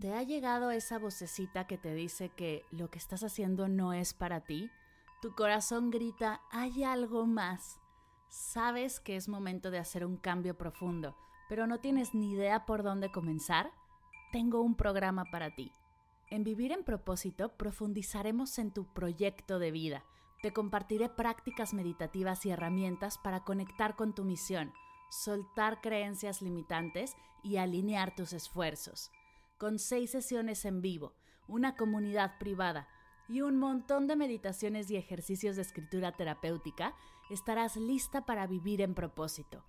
¿Te ha llegado esa vocecita que te dice que lo que estás haciendo no es para ti? Tu corazón grita, hay algo más. Sabes que es momento de hacer un cambio profundo, pero no tienes ni idea por dónde comenzar. Tengo un programa para ti. En Vivir en propósito profundizaremos en tu proyecto de vida. Te compartiré prácticas meditativas y herramientas para conectar con tu misión, soltar creencias limitantes y alinear tus esfuerzos con seis sesiones en vivo, una comunidad privada y un montón de meditaciones y ejercicios de escritura terapéutica, estarás lista para vivir en propósito.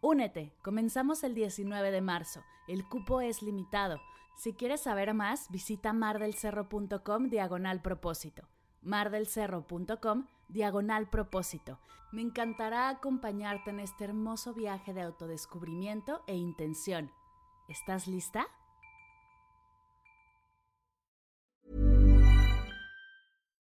Únete, comenzamos el 19 de marzo, el cupo es limitado. Si quieres saber más, visita mardelcerro.com diagonal propósito. mardelcerro.com diagonal propósito. Me encantará acompañarte en este hermoso viaje de autodescubrimiento e intención. ¿Estás lista?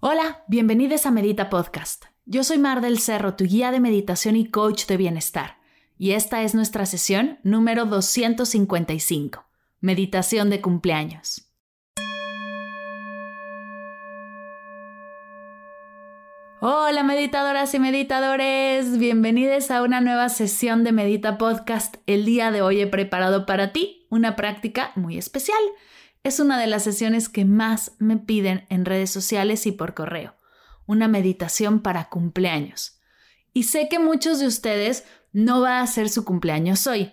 Hola, bienvenidos a Medita Podcast. Yo soy Mar del Cerro, tu guía de meditación y coach de bienestar. Y esta es nuestra sesión número 255, Meditación de cumpleaños. Hola meditadoras y meditadores, bienvenidos a una nueva sesión de Medita Podcast. El día de hoy he preparado para ti una práctica muy especial. Es una de las sesiones que más me piden en redes sociales y por correo. Una meditación para cumpleaños. Y sé que muchos de ustedes no va a ser su cumpleaños hoy.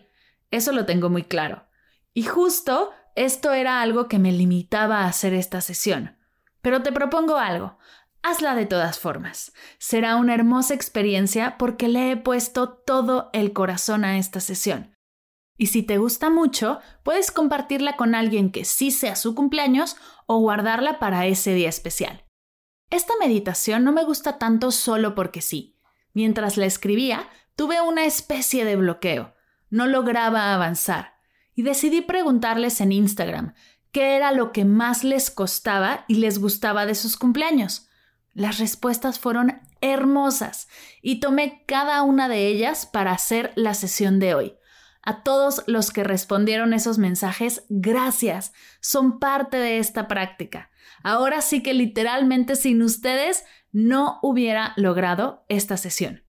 Eso lo tengo muy claro. Y justo esto era algo que me limitaba a hacer esta sesión. Pero te propongo algo. Hazla de todas formas. Será una hermosa experiencia porque le he puesto todo el corazón a esta sesión. Y si te gusta mucho, puedes compartirla con alguien que sí sea su cumpleaños o guardarla para ese día especial. Esta meditación no me gusta tanto solo porque sí. Mientras la escribía, tuve una especie de bloqueo. No lograba avanzar. Y decidí preguntarles en Instagram qué era lo que más les costaba y les gustaba de sus cumpleaños. Las respuestas fueron hermosas y tomé cada una de ellas para hacer la sesión de hoy. A todos los que respondieron esos mensajes, gracias. Son parte de esta práctica. Ahora sí que literalmente sin ustedes no hubiera logrado esta sesión.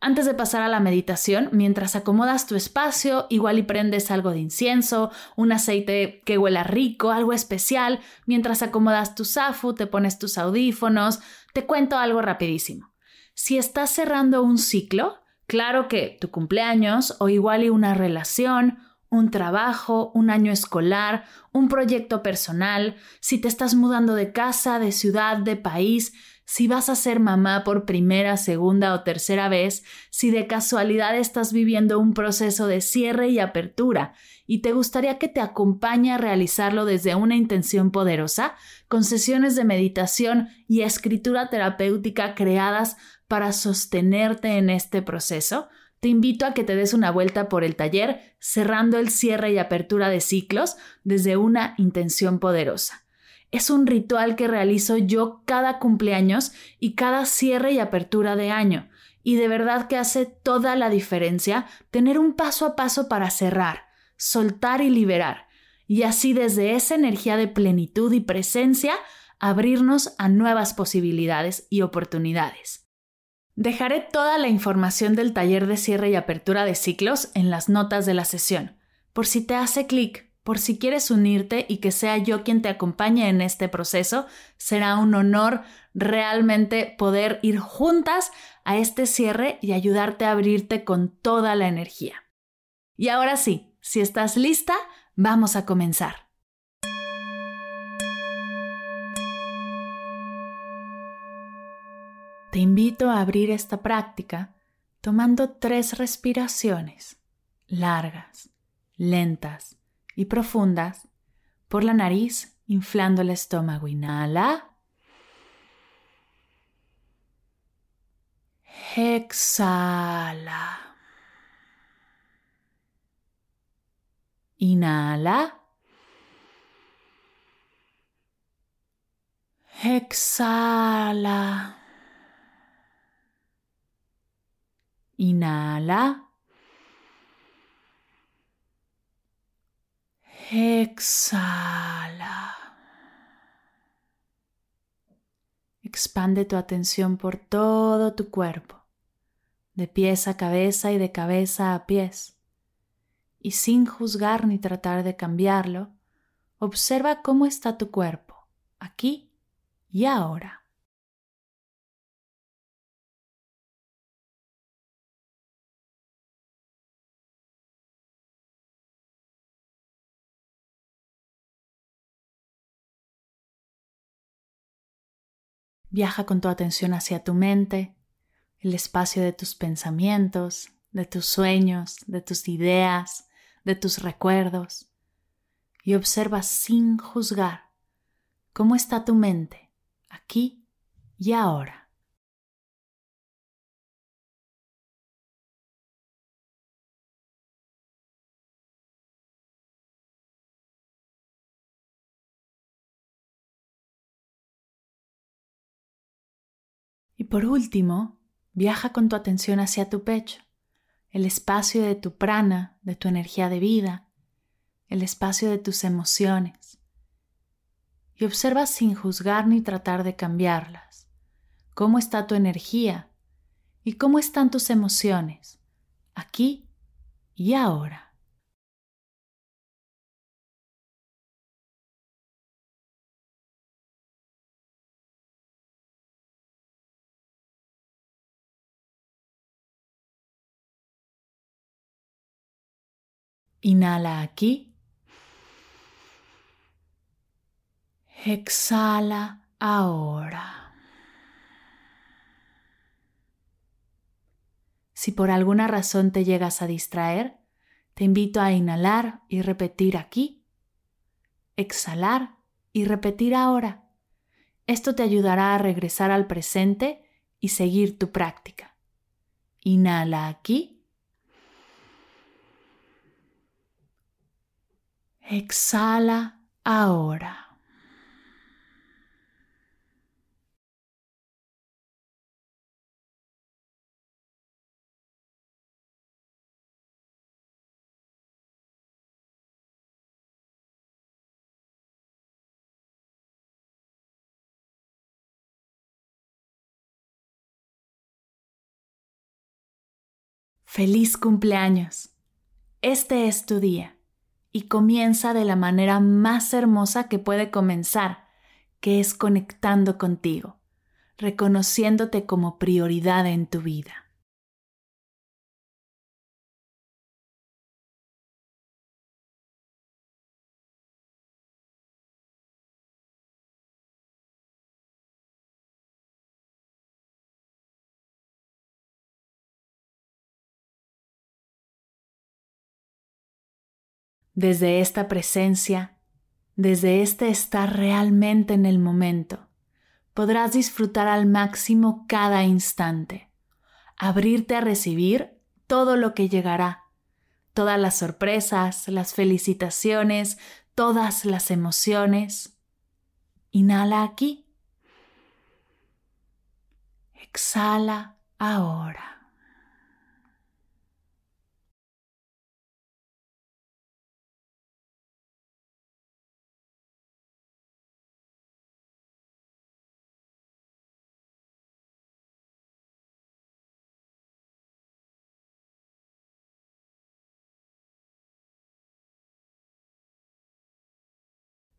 Antes de pasar a la meditación, mientras acomodas tu espacio, igual y prendes algo de incienso, un aceite que huela rico, algo especial, mientras acomodas tu zafu, te pones tus audífonos, te cuento algo rapidísimo. Si estás cerrando un ciclo, claro que tu cumpleaños o igual y una relación, un trabajo, un año escolar, un proyecto personal, si te estás mudando de casa, de ciudad, de país, si vas a ser mamá por primera, segunda o tercera vez, si de casualidad estás viviendo un proceso de cierre y apertura y te gustaría que te acompañe a realizarlo desde una intención poderosa, con sesiones de meditación y escritura terapéutica creadas para sostenerte en este proceso, te invito a que te des una vuelta por el taller cerrando el cierre y apertura de ciclos desde una intención poderosa. Es un ritual que realizo yo cada cumpleaños y cada cierre y apertura de año. Y de verdad que hace toda la diferencia tener un paso a paso para cerrar, soltar y liberar. Y así desde esa energía de plenitud y presencia, abrirnos a nuevas posibilidades y oportunidades. Dejaré toda la información del taller de cierre y apertura de ciclos en las notas de la sesión, por si te hace clic, por si quieres unirte y que sea yo quien te acompañe en este proceso, será un honor realmente poder ir juntas a este cierre y ayudarte a abrirte con toda la energía. Y ahora sí, si estás lista, vamos a comenzar. Te invito a abrir esta práctica tomando tres respiraciones largas, lentas y profundas por la nariz, inflando el estómago. Inhala. Exhala. Inhala. Exhala. Inhala. Exhala. Expande tu atención por todo tu cuerpo, de pies a cabeza y de cabeza a pies. Y sin juzgar ni tratar de cambiarlo, observa cómo está tu cuerpo, aquí y ahora. Viaja con tu atención hacia tu mente, el espacio de tus pensamientos, de tus sueños, de tus ideas, de tus recuerdos, y observa sin juzgar cómo está tu mente aquí y ahora. Y por último, viaja con tu atención hacia tu pecho, el espacio de tu prana, de tu energía de vida, el espacio de tus emociones. Y observa sin juzgar ni tratar de cambiarlas. ¿Cómo está tu energía? ¿Y cómo están tus emociones? Aquí y ahora. Inhala aquí. Exhala ahora. Si por alguna razón te llegas a distraer, te invito a inhalar y repetir aquí, exhalar y repetir ahora. Esto te ayudará a regresar al presente y seguir tu práctica. Inhala aquí. Exhala ahora. Feliz cumpleaños. Este es tu día y comienza de la manera más hermosa que puede comenzar, que es conectando contigo, reconociéndote como prioridad en tu vida. Desde esta presencia, desde este estar realmente en el momento, podrás disfrutar al máximo cada instante, abrirte a recibir todo lo que llegará, todas las sorpresas, las felicitaciones, todas las emociones. Inhala aquí. Exhala ahora.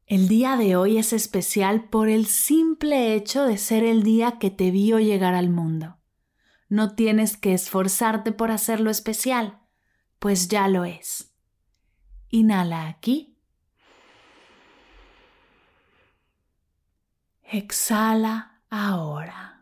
El día de hoy es especial por el simple hecho de ser el día que te vio llegar al mundo. No tienes que esforzarte por hacerlo especial, pues ya lo es. Inhala aquí. Exhala ahora.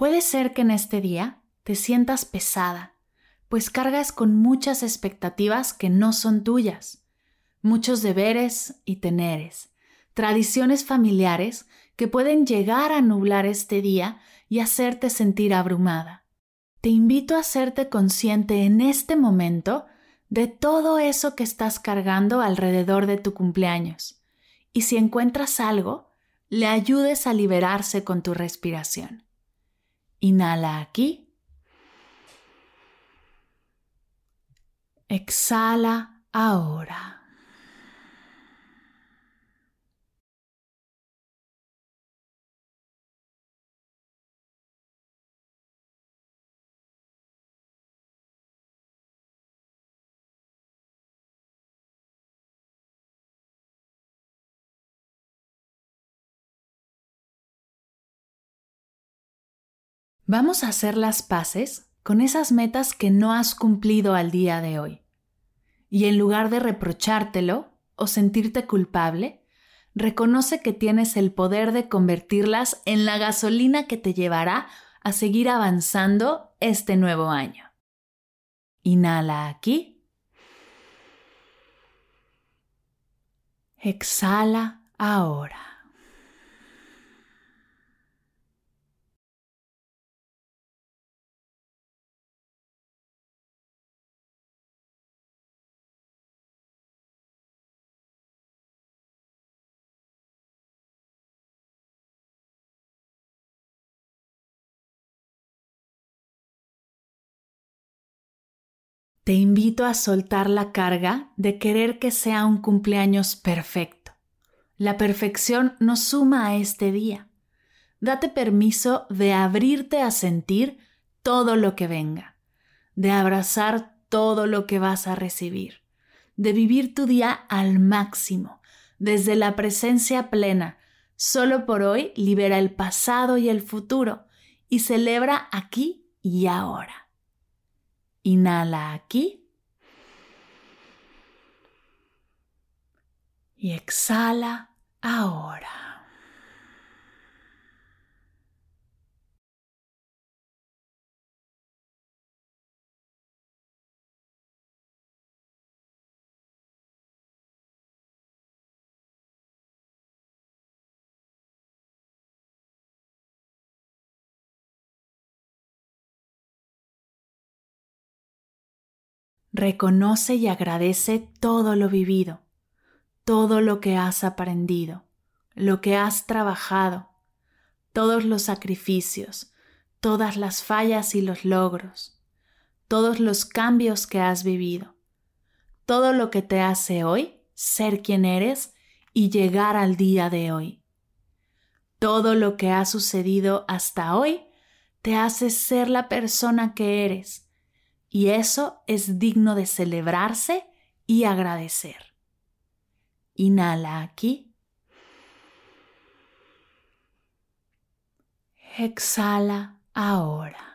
Puede ser que en este día te sientas pesada, pues cargas con muchas expectativas que no son tuyas, muchos deberes y teneres, tradiciones familiares que pueden llegar a nublar este día y hacerte sentir abrumada. Te invito a hacerte consciente en este momento de todo eso que estás cargando alrededor de tu cumpleaños y si encuentras algo, le ayudes a liberarse con tu respiración. Inhala aquí. Exhala ahora. Vamos a hacer las paces con esas metas que no has cumplido al día de hoy. Y en lugar de reprochártelo o sentirte culpable, reconoce que tienes el poder de convertirlas en la gasolina que te llevará a seguir avanzando este nuevo año. Inhala aquí. Exhala ahora. Te invito a soltar la carga de querer que sea un cumpleaños perfecto. La perfección no suma a este día. Date permiso de abrirte a sentir todo lo que venga, de abrazar todo lo que vas a recibir, de vivir tu día al máximo, desde la presencia plena. Solo por hoy libera el pasado y el futuro y celebra aquí y ahora. Inhala aquí. Y exhala ahora. Reconoce y agradece todo lo vivido, todo lo que has aprendido, lo que has trabajado, todos los sacrificios, todas las fallas y los logros, todos los cambios que has vivido, todo lo que te hace hoy ser quien eres y llegar al día de hoy. Todo lo que ha sucedido hasta hoy te hace ser la persona que eres y eso es digno de celebrarse y agradecer. Inhala aquí. Exhala ahora.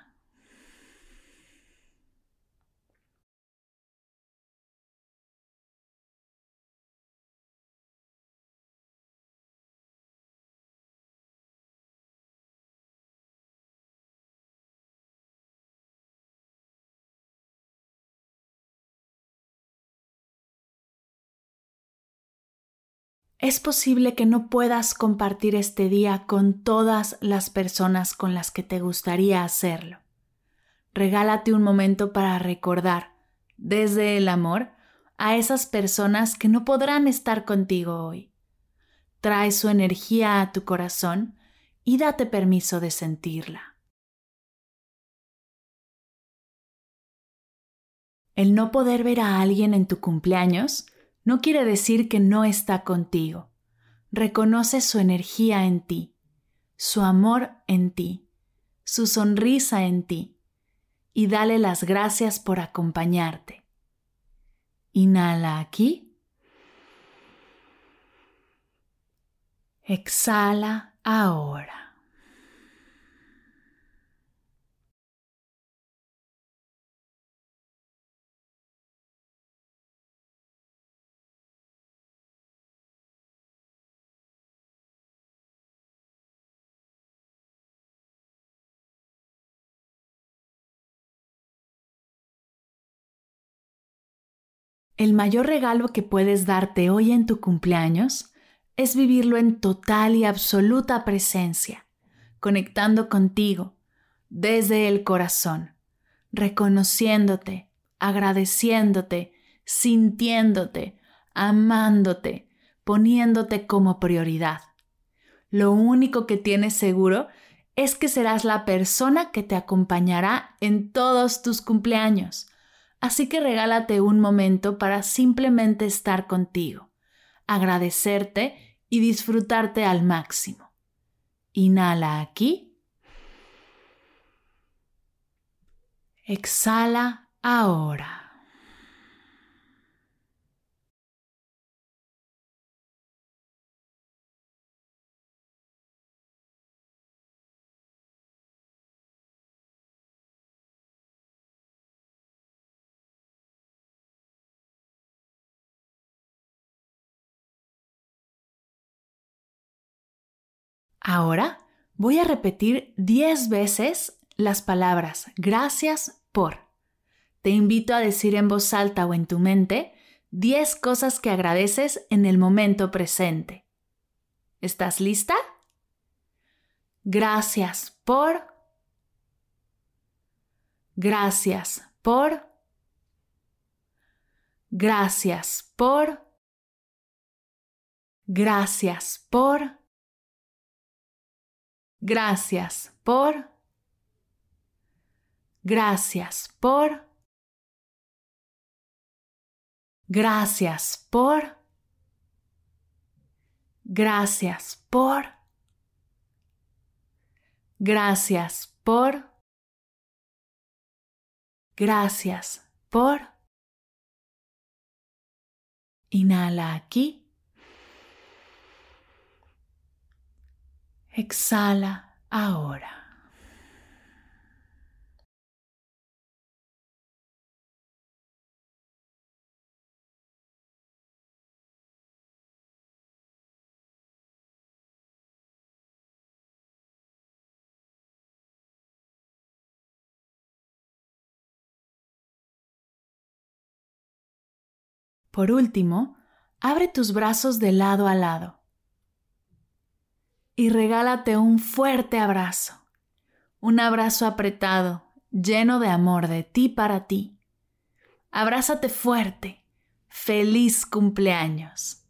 Es posible que no puedas compartir este día con todas las personas con las que te gustaría hacerlo. Regálate un momento para recordar, desde el amor, a esas personas que no podrán estar contigo hoy. Trae su energía a tu corazón y date permiso de sentirla. El no poder ver a alguien en tu cumpleaños no quiere decir que no está contigo. Reconoce su energía en ti, su amor en ti, su sonrisa en ti y dale las gracias por acompañarte. Inhala aquí. Exhala ahora. El mayor regalo que puedes darte hoy en tu cumpleaños es vivirlo en total y absoluta presencia, conectando contigo desde el corazón, reconociéndote, agradeciéndote, sintiéndote, amándote, poniéndote como prioridad. Lo único que tienes seguro es que serás la persona que te acompañará en todos tus cumpleaños Así que regálate un momento para simplemente estar contigo, agradecerte y disfrutarte al máximo. Inhala aquí. Exhala ahora. Ahora voy a repetir 10 veces las palabras gracias por. Te invito a decir en voz alta o en tu mente 10 cosas que agradeces en el momento presente. ¿Estás lista? Gracias por. Gracias por. Gracias por. Gracias por. Gracias por... Gracias por... Gracias por... Gracias por... Gracias por... Gracias por... Inhala aquí. Exhala ahora. Por último, abre tus brazos de lado a lado y regálate un fuerte abrazo, un abrazo apretado, lleno de amor de ti para ti. Abrázate fuerte. Feliz cumpleaños.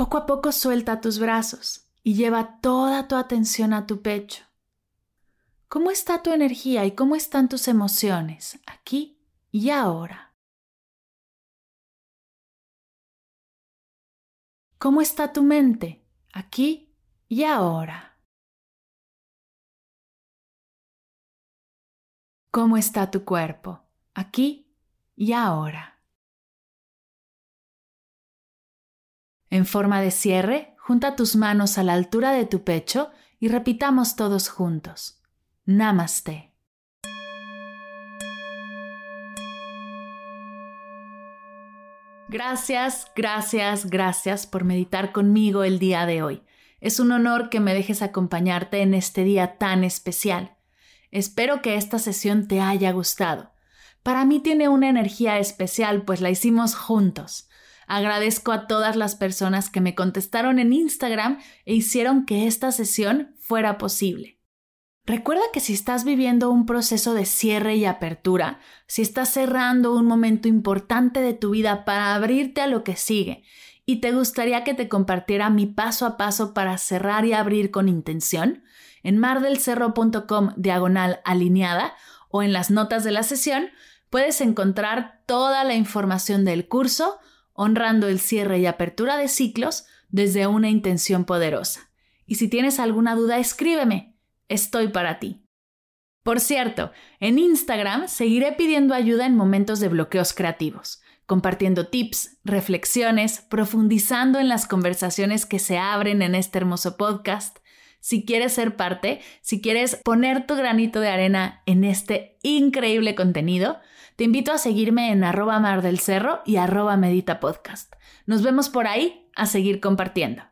Poco a poco suelta tus brazos y lleva toda tu atención a tu pecho. ¿Cómo está tu energía y cómo están tus emociones aquí y ahora? ¿Cómo está tu mente aquí y ahora? ¿Cómo está tu cuerpo aquí y ahora? En forma de cierre, junta tus manos a la altura de tu pecho y repitamos todos juntos. Namaste. Gracias, gracias, gracias por meditar conmigo el día de hoy. Es un honor que me dejes acompañarte en este día tan especial. Espero que esta sesión te haya gustado. para mí tiene una energía especial, pues la hicimos juntos. Agradezco a todas las personas que me contestaron en Instagram e hicieron que esta sesión fuera posible. Recuerda que si estás viviendo un proceso de cierre y apertura, si estás cerrando un momento importante de tu vida para abrirte a lo que sigue, y te gustaría que te compartiera mi paso a paso para cerrar y abrir con intención, en mardelcerro.com diagonal alineada o en las notas de la sesión puedes encontrar toda la información del curso honrando el cierre y apertura de ciclos desde una intención poderosa. Y si tienes alguna duda, escríbeme. Estoy para ti. Por cierto, en Instagram seguiré pidiendo ayuda en momentos de bloqueos creativos, compartiendo tips, reflexiones, profundizando en las conversaciones que se abren en este hermoso podcast si quieres ser parte, si quieres poner tu granito de arena en este increíble contenido, te invito a seguirme en arroba mar del cerro y arroba medita podcast. Nos vemos por ahí a seguir compartiendo.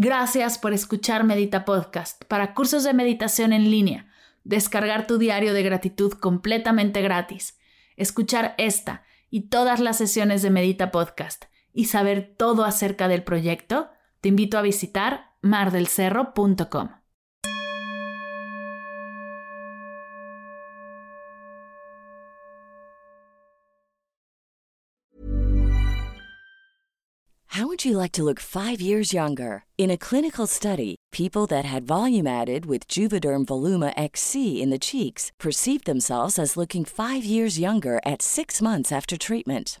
Gracias por escuchar Medita Podcast para cursos de meditación en línea, descargar tu diario de gratitud completamente gratis, escuchar esta y todas las sesiones de Medita Podcast y saber todo acerca del proyecto, te invito a visitar mardelcerro.com. How would you like to look five years younger? In a clinical study, people that had volume added with Juvederm Voluma XC in the cheeks perceived themselves as looking five years younger at six months after treatment.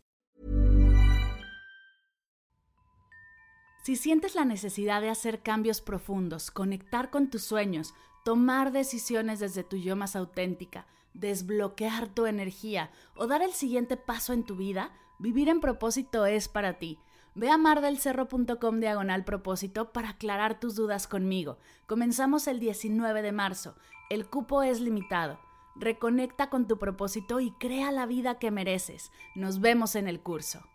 Si sientes la necesidad de hacer cambios profundos, conectar con tus sueños, tomar decisiones desde tu yo más auténtica, desbloquear tu energía o dar el siguiente paso en tu vida, vivir en propósito es para ti. Ve a mardelcerro.com diagonal propósito para aclarar tus dudas conmigo. Comenzamos el 19 de marzo. El cupo es limitado. Reconecta con tu propósito y crea la vida que mereces. Nos vemos en el curso.